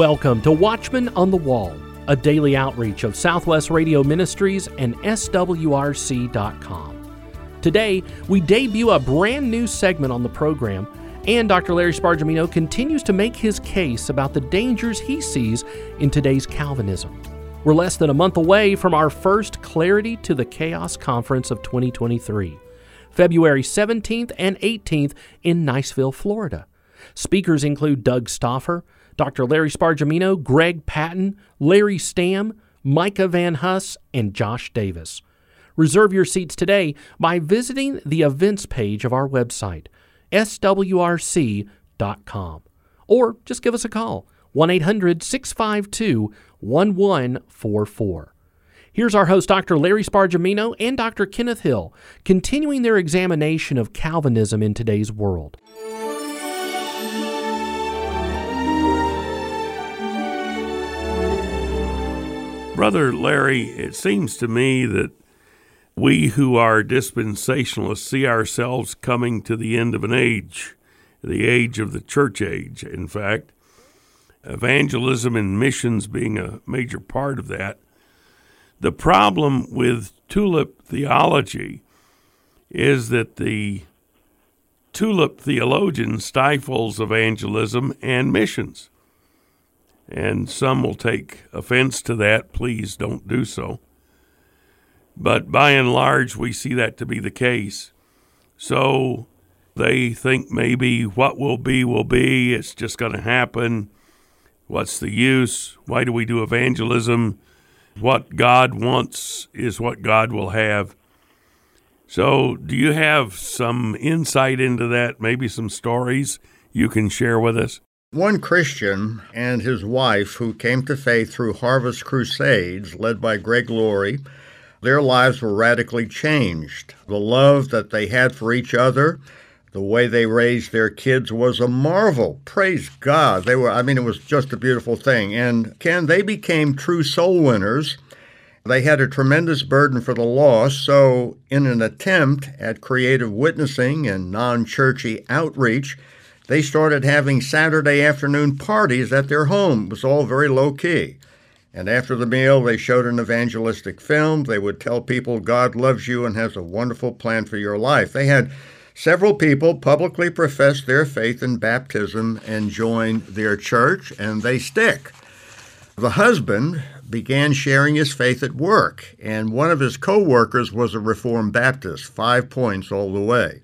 Welcome to Watchman on the Wall, a daily outreach of Southwest Radio Ministries and SWRC.com. Today, we debut a brand new segment on the program, and Dr. Larry Spargimino continues to make his case about the dangers he sees in today's Calvinism. We're less than a month away from our first Clarity to the Chaos Conference of 2023, February 17th and 18th in Niceville, Florida. Speakers include Doug Stauffer, Dr. Larry Spargimino, Greg Patton, Larry Stamm, Micah Van Huss, and Josh Davis. Reserve your seats today by visiting the events page of our website, swrc.com, or just give us a call, 1 800 652 1144. Here's our host, Dr. Larry Spargimino and Dr. Kenneth Hill, continuing their examination of Calvinism in today's world. Brother Larry, it seems to me that we who are dispensationalists see ourselves coming to the end of an age, the age of the church age, in fact. Evangelism and missions being a major part of that. The problem with tulip theology is that the tulip theologian stifles evangelism and missions and some will take offense to that. Please don't do so. But by and large, we see that to be the case. So they think maybe what will be will be. It's just going to happen. What's the use? Why do we do evangelism? What God wants is what God will have. So, do you have some insight into that? Maybe some stories you can share with us? One Christian and his wife, who came to faith through Harvest Crusades, led by Greg Laurie, their lives were radically changed. The love that they had for each other, the way they raised their kids was a marvel. Praise God. They were, I mean, it was just a beautiful thing. And Ken, they became true soul winners. They had a tremendous burden for the lost, so in an attempt at creative witnessing and non churchy outreach, they started having Saturday afternoon parties at their home. It was all very low key. And after the meal, they showed an evangelistic film. They would tell people God loves you and has a wonderful plan for your life. They had several people publicly profess their faith in baptism and join their church, and they stick. The husband began sharing his faith at work, and one of his co workers was a Reformed Baptist, five points all the way.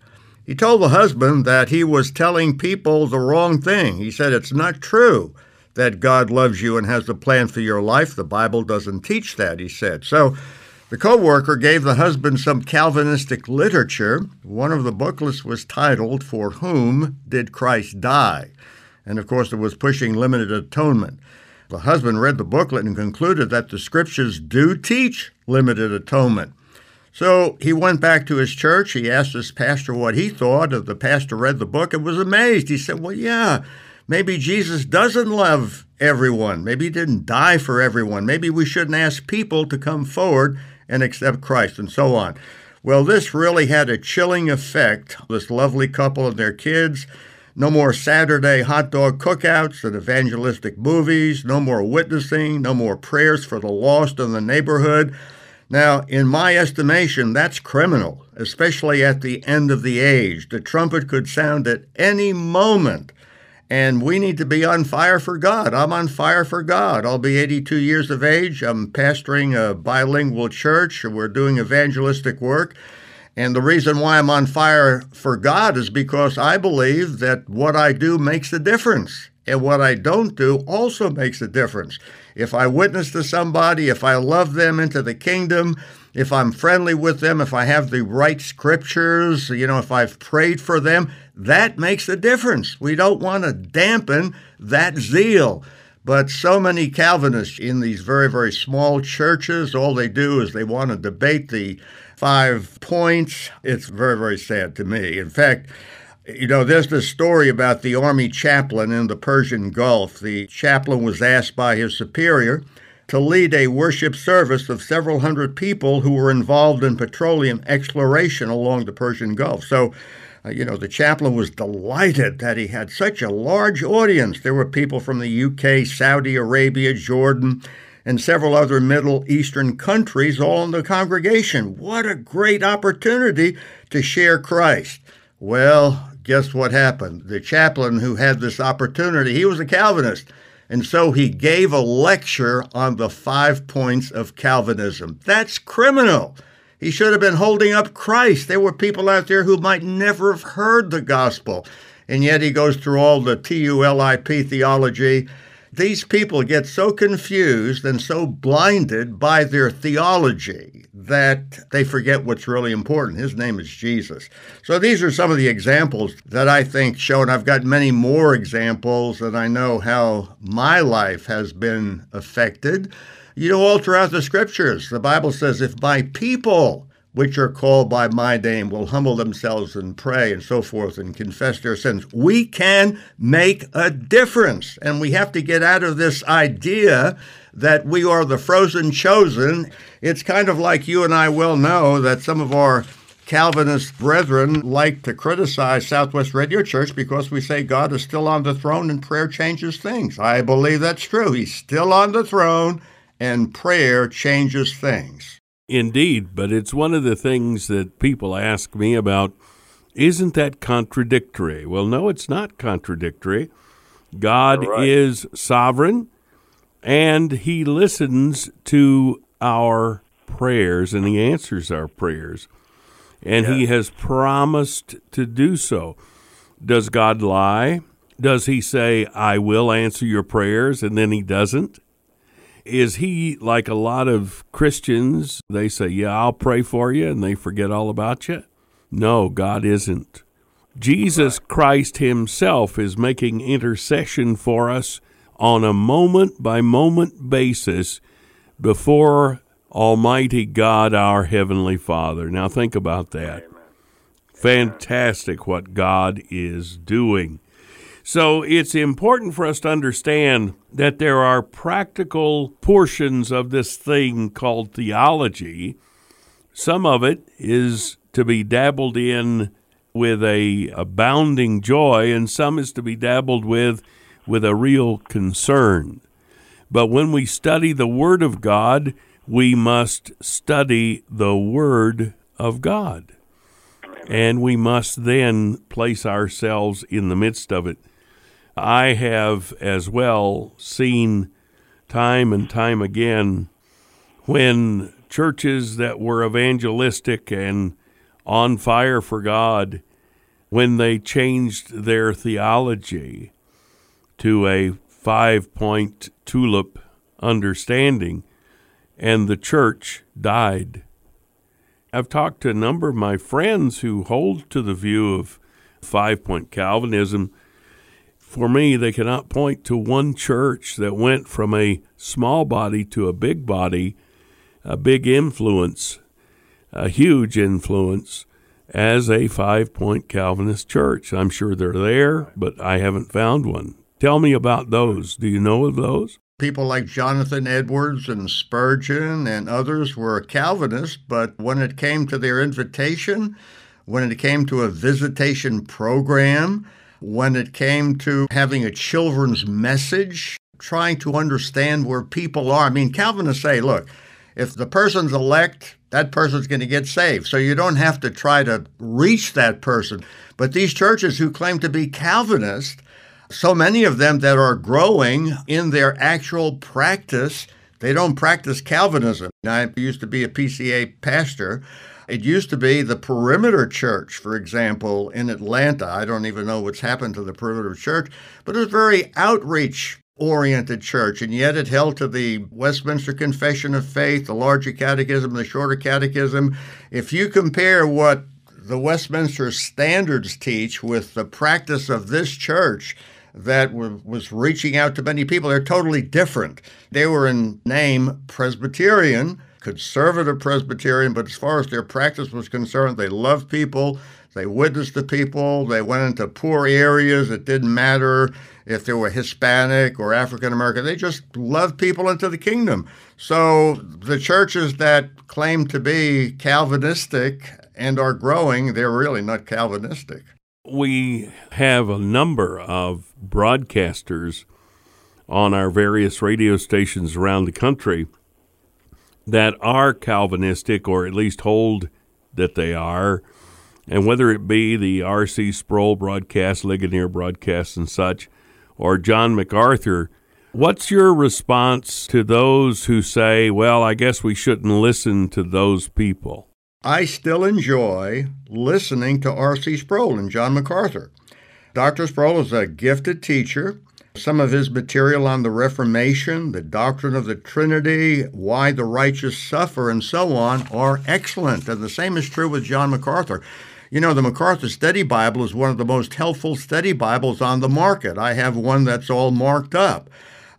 He told the husband that he was telling people the wrong thing. He said, It's not true that God loves you and has a plan for your life. The Bible doesn't teach that, he said. So the co worker gave the husband some Calvinistic literature. One of the booklets was titled, For Whom Did Christ Die? And of course, it was pushing limited atonement. The husband read the booklet and concluded that the scriptures do teach limited atonement. So he went back to his church. He asked his pastor what he thought. The pastor read the book and was amazed. He said, Well, yeah, maybe Jesus doesn't love everyone. Maybe he didn't die for everyone. Maybe we shouldn't ask people to come forward and accept Christ, and so on. Well, this really had a chilling effect. This lovely couple and their kids. No more Saturday hot dog cookouts and evangelistic movies. No more witnessing. No more prayers for the lost in the neighborhood. Now, in my estimation, that's criminal, especially at the end of the age. The trumpet could sound at any moment, and we need to be on fire for God. I'm on fire for God. I'll be 82 years of age. I'm pastoring a bilingual church. We're doing evangelistic work. And the reason why I'm on fire for God is because I believe that what I do makes a difference. And what I don't do also makes a difference. If I witness to somebody, if I love them into the kingdom, if I'm friendly with them, if I have the right scriptures, you know, if I've prayed for them, that makes a difference. We don't want to dampen that zeal. But so many Calvinists in these very, very small churches, all they do is they want to debate the five points. It's very, very sad to me. In fact, you know, there's this story about the army chaplain in the Persian Gulf. The chaplain was asked by his superior to lead a worship service of several hundred people who were involved in petroleum exploration along the Persian Gulf. So Uh, you know, the chaplain was delighted that he had such a large audience. There were people from the UK, Saudi Arabia, Jordan, and several other Middle Eastern countries all in the congregation. What a great opportunity to share Christ. Well, guess what happened? The chaplain who had this opportunity, he was a Calvinist. And so he gave a lecture on the five points of Calvinism. That's criminal. He should have been holding up Christ. There were people out there who might never have heard the gospel. And yet he goes through all the TULIP theology. These people get so confused and so blinded by their theology that they forget what's really important. His name is Jesus. So these are some of the examples that I think show, and I've got many more examples, and I know how my life has been affected. You know, all throughout the scriptures, the Bible says, if my people, which are called by my name, will humble themselves and pray and so forth and confess their sins, we can make a difference. And we have to get out of this idea that we are the frozen chosen. It's kind of like you and I well know that some of our Calvinist brethren like to criticize Southwest Radio Church because we say God is still on the throne and prayer changes things. I believe that's true. He's still on the throne and prayer changes things. Indeed, but it's one of the things that people ask me about. Isn't that contradictory? Well, no, it's not contradictory. God right. is sovereign and he listens to our prayers and he answers our prayers. And he has promised to do so. Does God lie? Does he say, I will answer your prayers, and then he doesn't? Is he like a lot of Christians? They say, Yeah, I'll pray for you, and they forget all about you? No, God isn't. Jesus Christ Himself is making intercession for us on a moment by moment basis before Almighty God, our Heavenly Father. Now, think about that. Fantastic what God is doing. So it's important for us to understand that there are practical portions of this thing called theology. Some of it is to be dabbled in with a abounding joy, and some is to be dabbled with with a real concern. But when we study the Word of God, we must study the Word of God. And we must then place ourselves in the midst of it. I have as well seen time and time again when churches that were evangelistic and on fire for God, when they changed their theology to a five point tulip understanding, and the church died. I've talked to a number of my friends who hold to the view of five point Calvinism for me, they cannot point to one church that went from a small body to a big body, a big influence, a huge influence, as a five point Calvinist church. I'm sure they're there, but I haven't found one. Tell me about those. Do you know of those? People like Jonathan Edwards and Spurgeon and others were Calvinists, but when it came to their invitation, when it came to a visitation program, when it came to having a children's message, trying to understand where people are. I mean, Calvinists say, look, if the person's elect, that person's going to get saved. So you don't have to try to reach that person. But these churches who claim to be Calvinist, so many of them that are growing in their actual practice, they don't practice Calvinism. I used to be a PCA pastor. It used to be the Perimeter Church, for example, in Atlanta. I don't even know what's happened to the Perimeter Church, but it was very outreach oriented church, and yet it held to the Westminster Confession of Faith, the larger catechism, the shorter catechism. If you compare what the Westminster standards teach with the practice of this church, that was reaching out to many people. They're totally different. They were in name Presbyterian, conservative Presbyterian, but as far as their practice was concerned, they loved people, they witnessed to people, they went into poor areas. It didn't matter if they were Hispanic or African American, they just loved people into the kingdom. So the churches that claim to be Calvinistic and are growing, they're really not Calvinistic. We have a number of broadcasters on our various radio stations around the country that are Calvinistic or at least hold that they are. And whether it be the R.C. Sproul broadcast, Ligonier broadcast, and such, or John MacArthur, what's your response to those who say, well, I guess we shouldn't listen to those people? I still enjoy listening to R.C. Sproul and John MacArthur. Dr. Sproul is a gifted teacher. Some of his material on the Reformation, the doctrine of the Trinity, why the righteous suffer, and so on are excellent. And the same is true with John MacArthur. You know, the MacArthur Study Bible is one of the most helpful study Bibles on the market. I have one that's all marked up.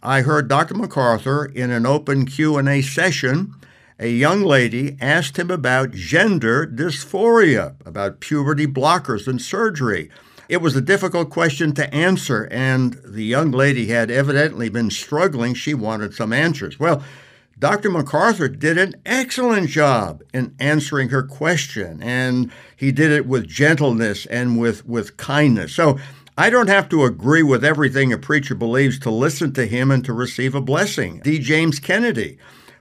I heard Dr. MacArthur in an open Q&A session. A young lady asked him about gender dysphoria, about puberty blockers and surgery. It was a difficult question to answer, and the young lady had evidently been struggling. She wanted some answers. Well, Dr. MacArthur did an excellent job in answering her question, and he did it with gentleness and with, with kindness. So I don't have to agree with everything a preacher believes to listen to him and to receive a blessing. D. James Kennedy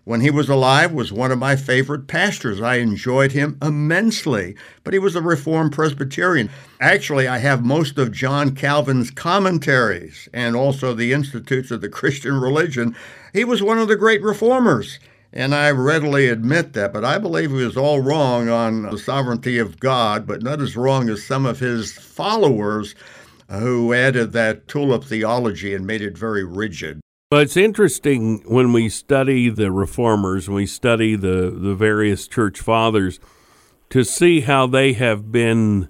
when he was alive was one of my favorite pastors. I enjoyed him immensely, but he was a Reformed Presbyterian. Actually, I have most of John Calvin's commentaries and also the Institutes of the Christian Religion. He was one of the great reformers. And I readily admit that, but I believe he was all wrong on the sovereignty of God, but not as wrong as some of his followers who added that tulip theology and made it very rigid. Well, it's interesting when we study the reformers we study the, the various church fathers to see how they have been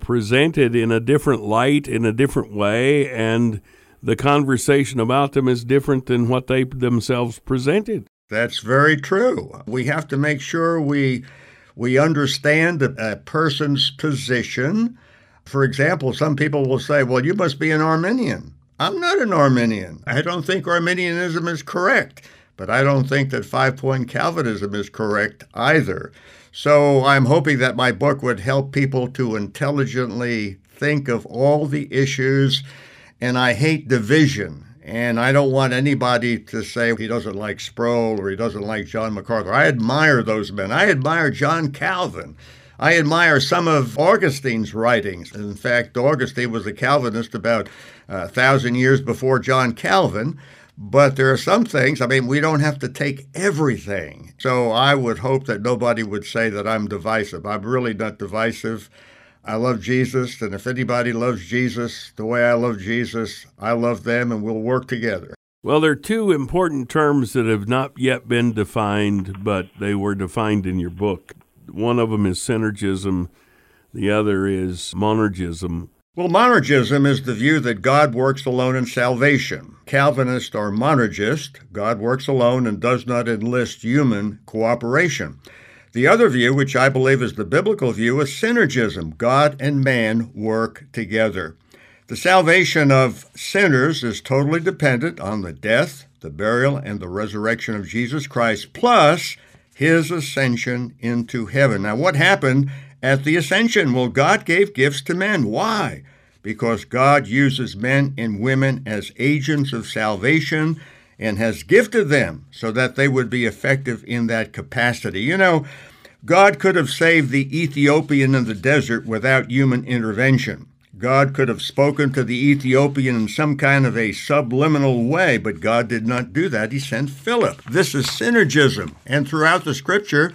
presented in a different light, in a different way, and the conversation about them is different than what they themselves presented. That's very true. We have to make sure we we understand a person's position. For example, some people will say, "Well, you must be an Arminian." I'm not an Arminian. I don't think Arminianism is correct, but I don't think that five point Calvinism is correct either. So I'm hoping that my book would help people to intelligently think of all the issues. And I hate division. And I don't want anybody to say he doesn't like Sproul or he doesn't like John MacArthur. I admire those men. I admire John Calvin. I admire some of Augustine's writings. In fact, Augustine was a Calvinist about a thousand years before John Calvin. But there are some things, I mean, we don't have to take everything. So I would hope that nobody would say that I'm divisive. I'm really not divisive. I love Jesus, and if anybody loves Jesus the way I love Jesus, I love them, and we'll work together. Well, there are two important terms that have not yet been defined, but they were defined in your book. One of them is synergism, the other is monergism. Well, monergism is the view that God works alone in salvation. Calvinists are monergist. God works alone and does not enlist human cooperation. The other view, which I believe is the biblical view, is synergism. God and man work together. The salvation of sinners is totally dependent on the death, the burial, and the resurrection of Jesus Christ, plus his ascension into heaven. Now, what happened at the ascension. Well, God gave gifts to men. Why? Because God uses men and women as agents of salvation and has gifted them so that they would be effective in that capacity. You know, God could have saved the Ethiopian in the desert without human intervention. God could have spoken to the Ethiopian in some kind of a subliminal way, but God did not do that. He sent Philip. This is synergism. And throughout the scripture,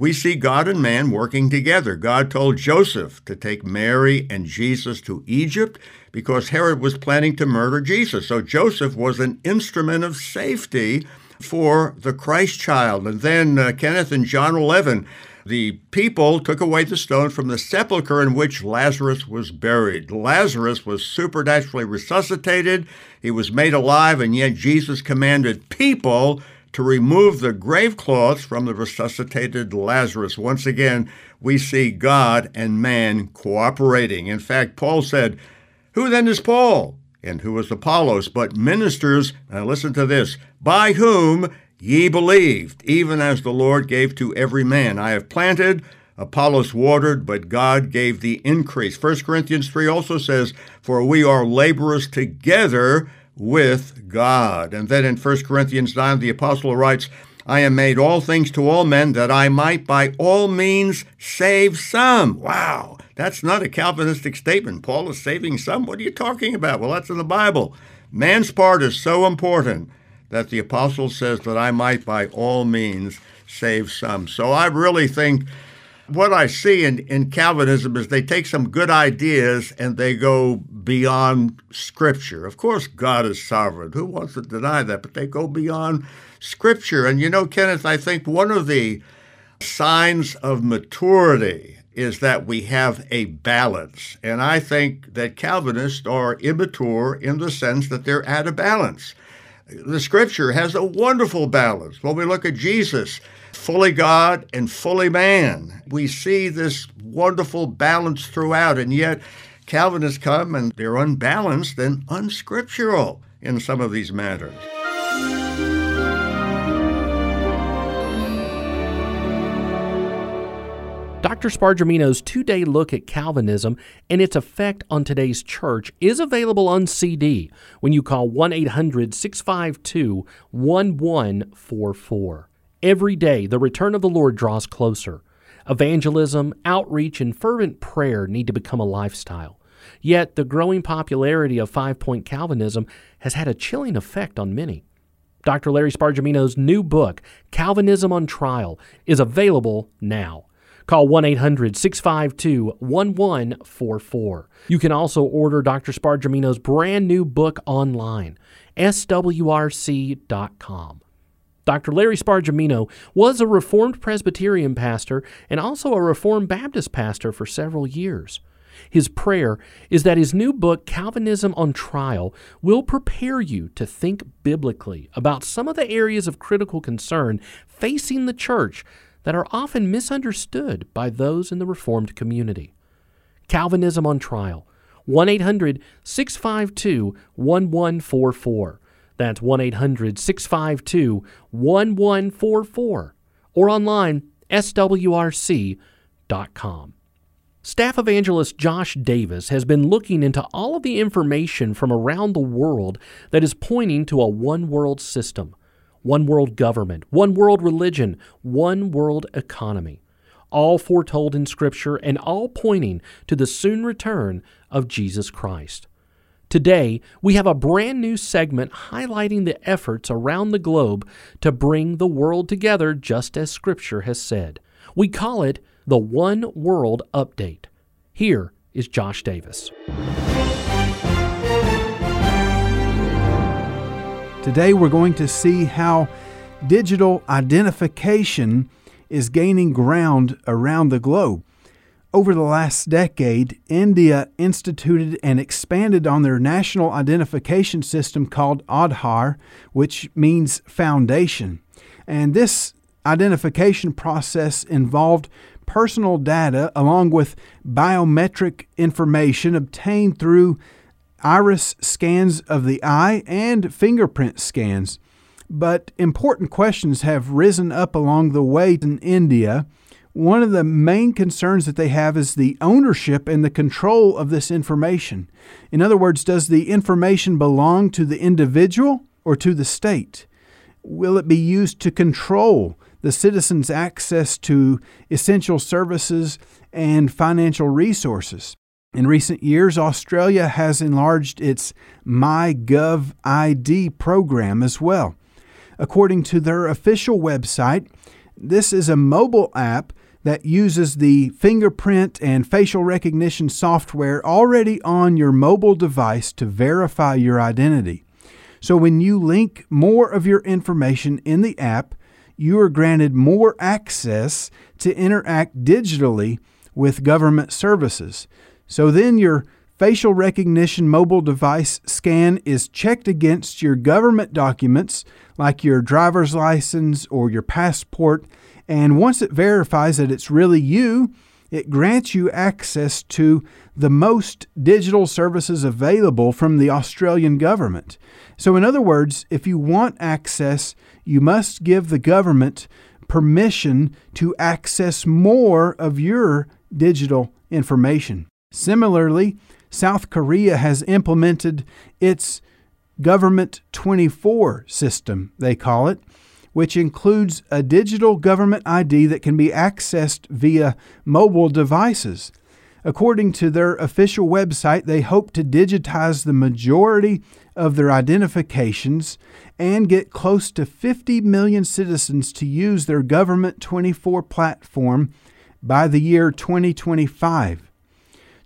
we see God and man working together. God told Joseph to take Mary and Jesus to Egypt because Herod was planning to murder Jesus. So Joseph was an instrument of safety for the Christ child. And then uh, Kenneth and John 11, the people took away the stone from the sepulchre in which Lazarus was buried. Lazarus was supernaturally resuscitated, he was made alive, and yet Jesus commanded people to remove the grave cloths from the resuscitated Lazarus. Once again, we see God and man cooperating. In fact, Paul said, Who then is Paul? And who is Apollos? But ministers, now listen to this, by whom ye believed, even as the Lord gave to every man. I have planted, Apollos watered, but God gave the increase. 1 Corinthians 3 also says, For we are laborers together with God. And then in 1 Corinthians 9, the apostle writes, I am made all things to all men that I might by all means save some. Wow, that's not a Calvinistic statement. Paul is saving some. What are you talking about? Well, that's in the Bible. Man's part is so important that the apostle says that I might by all means save some. So I really think what I see in, in Calvinism is they take some good ideas and they go beyond Scripture. Of course, God is sovereign. Who wants to deny that? But they go beyond Scripture. And you know, Kenneth, I think one of the signs of maturity is that we have a balance. And I think that Calvinists are immature in the sense that they're out of balance. The Scripture has a wonderful balance. When we look at Jesus, fully God and fully man. We see this wonderful balance throughout, and yet Calvinists come and they're unbalanced and unscriptural in some of these matters. Dr. Spargimino's two day look at Calvinism and its effect on today's church is available on CD when you call 1 800 652 1144. Every day, the return of the Lord draws closer. Evangelism, outreach, and fervent prayer need to become a lifestyle. Yet, the growing popularity of five point Calvinism has had a chilling effect on many. Dr. Larry Spargimino's new book, Calvinism on Trial, is available now. Call 1 800 652 1144. You can also order Dr. Spargimino's brand new book online, swrc.com. Dr. Larry Spargimino was a Reformed Presbyterian pastor and also a Reformed Baptist pastor for several years. His prayer is that his new book, Calvinism on Trial, will prepare you to think biblically about some of the areas of critical concern facing the church that are often misunderstood by those in the Reformed community. Calvinism on Trial, 1 800 652 1144. That's 1 800 652 1144 or online swrc.com. Staff evangelist Josh Davis has been looking into all of the information from around the world that is pointing to a one world system, one world government, one world religion, one world economy, all foretold in Scripture and all pointing to the soon return of Jesus Christ. Today, we have a brand new segment highlighting the efforts around the globe to bring the world together just as Scripture has said. We call it the One World Update. Here is Josh Davis. Today, we're going to see how digital identification is gaining ground around the globe. Over the last decade, India instituted and expanded on their national identification system called Aadhaar, which means foundation. And this identification process involved personal data along with biometric information obtained through iris scans of the eye and fingerprint scans. But important questions have risen up along the way in India one of the main concerns that they have is the ownership and the control of this information. In other words, does the information belong to the individual or to the state? Will it be used to control the citizens' access to essential services and financial resources? In recent years, Australia has enlarged its MyGov ID program as well. According to their official website, this is a mobile app that uses the fingerprint and facial recognition software already on your mobile device to verify your identity. So when you link more of your information in the app, you are granted more access to interact digitally with government services. So then your facial recognition mobile device scan is checked against your government documents like your driver's license or your passport and once it verifies that it's really you, it grants you access to the most digital services available from the Australian government. So, in other words, if you want access, you must give the government permission to access more of your digital information. Similarly, South Korea has implemented its Government 24 system, they call it, which includes a digital government ID that can be accessed via mobile devices. According to their official website, they hope to digitize the majority of their identifications and get close to 50 million citizens to use their Government 24 platform by the year 2025.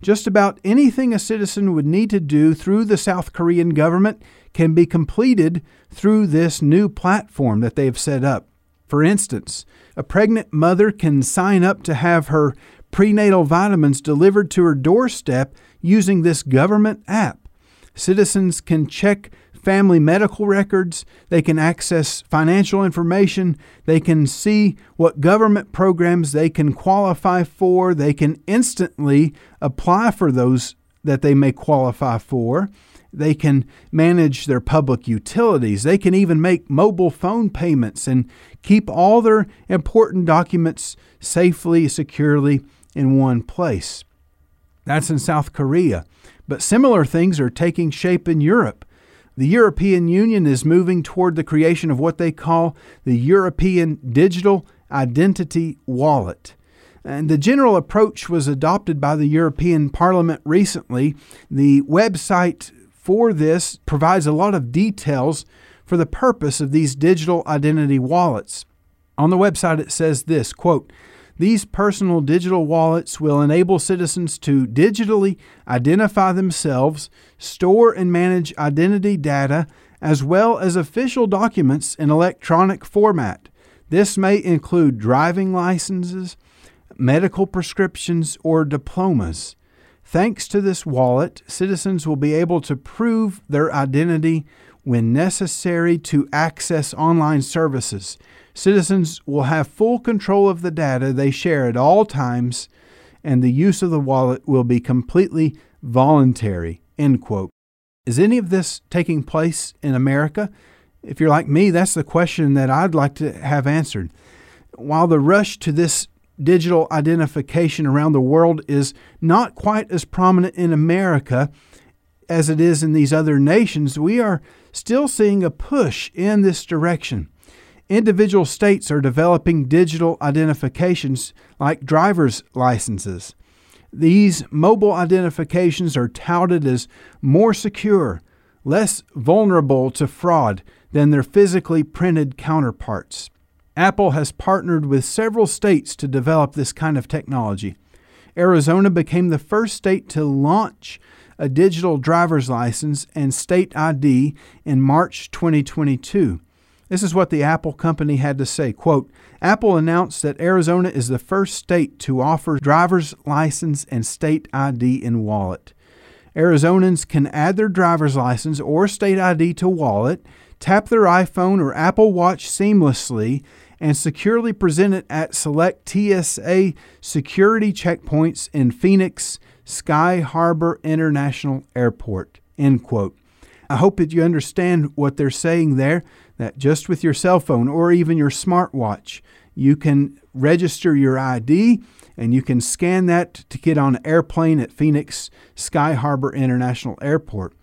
Just about anything a citizen would need to do through the South Korean government can be completed through this new platform that they've set up. For instance, a pregnant mother can sign up to have her prenatal vitamins delivered to her doorstep using this government app. Citizens can check family medical records, they can access financial information, they can see what government programs they can qualify for, they can instantly apply for those that they may qualify for. They can manage their public utilities. They can even make mobile phone payments and keep all their important documents safely, securely in one place. That's in South Korea. But similar things are taking shape in Europe. The European Union is moving toward the creation of what they call the European Digital Identity Wallet. And the general approach was adopted by the European Parliament recently. The website for this provides a lot of details for the purpose of these digital identity wallets. On the website it says this, quote, these personal digital wallets will enable citizens to digitally identify themselves, store and manage identity data, as well as official documents in electronic format. This may include driving licenses, medical prescriptions, or diplomas. Thanks to this wallet, citizens will be able to prove their identity when necessary to access online services. Citizens will have full control of the data they share at all times, and the use of the wallet will be completely voluntary. End quote. Is any of this taking place in America? If you're like me, that's the question that I'd like to have answered. While the rush to this digital identification around the world is not quite as prominent in America as it is in these other nations, we are still seeing a push in this direction. Individual states are developing digital identifications like driver's licenses. These mobile identifications are touted as more secure, less vulnerable to fraud than their physically printed counterparts. Apple has partnered with several states to develop this kind of technology. Arizona became the first state to launch a digital driver's license and state ID in March 2022. This is what the Apple company had to say. Quote, Apple announced that Arizona is the first state to offer driver's license and state ID in wallet. Arizonans can add their driver's license or state ID to wallet, tap their iPhone or Apple Watch seamlessly, and securely present it at select TSA security checkpoints in Phoenix Sky Harbor International Airport. End quote. I hope that you understand what they're saying there that just with your cell phone or even your smartwatch, you can register your ID and you can scan that to get on an airplane at Phoenix Sky Harbor International Airport.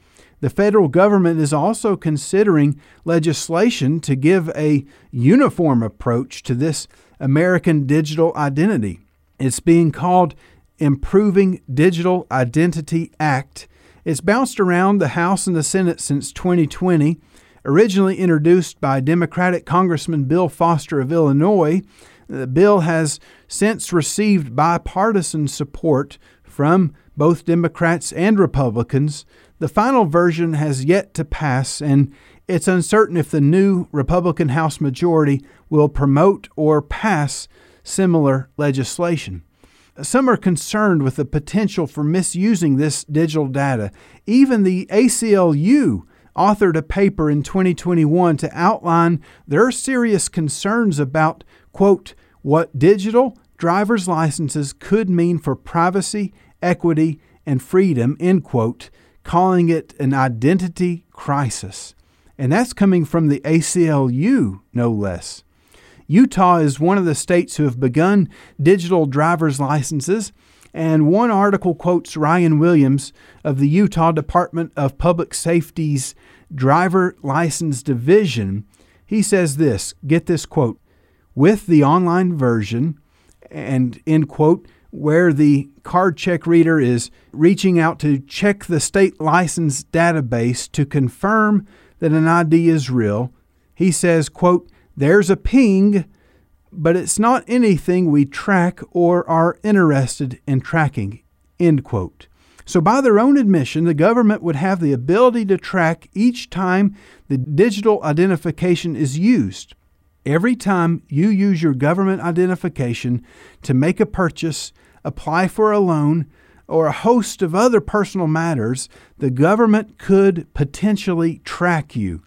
The federal government is also considering legislation to give a uniform approach to this American digital identity. It's being called Improving Digital Identity Act. It's bounced around the House and the Senate since 2020 Originally introduced by Democratic Congressman Bill Foster of Illinois, the bill has since received bipartisan support from both Democrats and Republicans. The final version has yet to pass, and it's uncertain if the new Republican House majority will promote or pass similar legislation. Some are concerned with the potential for misusing this digital data. Even the ACLU authored a paper in 2021 to outline their serious concerns about, quote, what digital driver's licenses could mean for privacy, equity, and freedom, end quote, calling it an identity crisis. And that's coming from the ACLU, no less. Utah is one of the states who have begun digital driver's licenses. And one article quotes Ryan Williams of the Utah Department of Public Safety's Driver License Division. He says this get this quote with the online version, and end quote, where the card check reader is reaching out to check the state license database to confirm that an ID is real. He says, quote, there's a ping, but it's not anything we track or are interested in tracking, end quote. So, by their own admission, the government would have the ability to track each time the digital identification is used. Every time you use your government identification to make a purchase, apply for a loan, or a host of other personal matters, the government could potentially track you.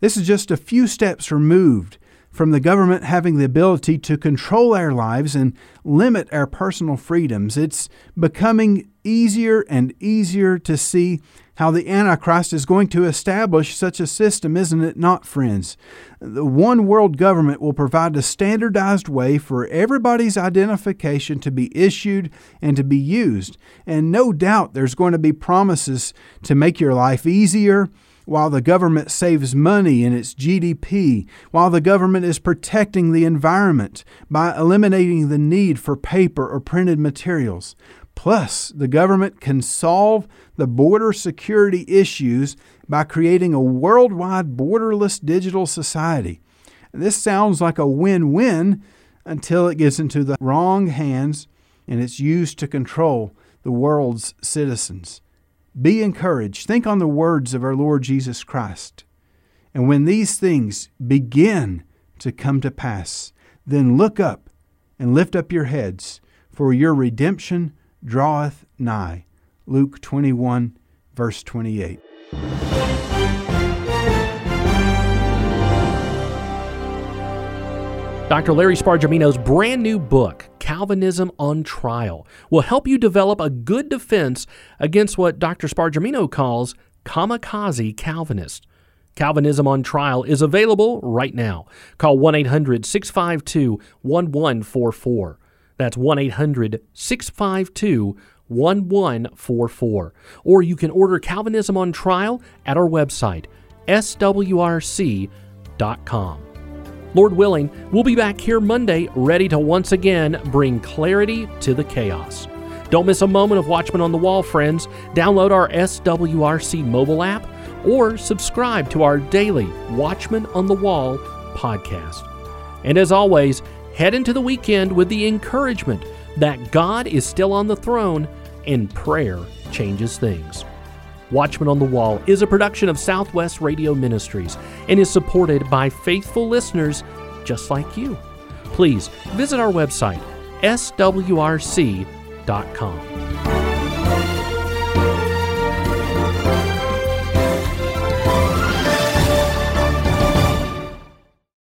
This is just a few steps removed from the government having the ability to control our lives and limit our personal freedoms. It's becoming easier and easier to see how the Antichrist is going to establish such a system, isn't it not, friends? The one world government will provide a standardized way for everybody's identification to be issued and to be used. And no doubt there's going to be promises to make your life easier while the government saves money in its GDP, while the government is protecting the environment by eliminating the need for paper or printed materials. Plus, the government can solve the border security issues by creating a worldwide borderless digital society. This sounds like a win win until it gets into the wrong hands and it's used to control the world's citizens. Be encouraged. Think on the words of our Lord Jesus Christ. And when these things begin to come to pass, then look up and lift up your heads, for your redemption draweth nigh. Luke 21, verse 28. Dr. Larry Spargimino's brand new book, Calvinism on Trial, will help you develop a good defense against what Dr. Spargimino calls kamikaze Calvinists. Calvinism on Trial is available right now. Call 1 800 652 1144. That's 1 800 652 1144. Or you can order Calvinism on Trial at our website, swrc.com. Lord willing, we'll be back here Monday ready to once again bring clarity to the chaos. Don't miss a moment of Watchman on the Wall, friends. Download our SWRC mobile app or subscribe to our daily Watchman on the Wall podcast. And as always, head into the weekend with the encouragement that God is still on the throne and prayer changes things. Watchman on the Wall is a production of Southwest Radio Ministries and is supported by faithful listeners just like you. Please visit our website, swrc.com.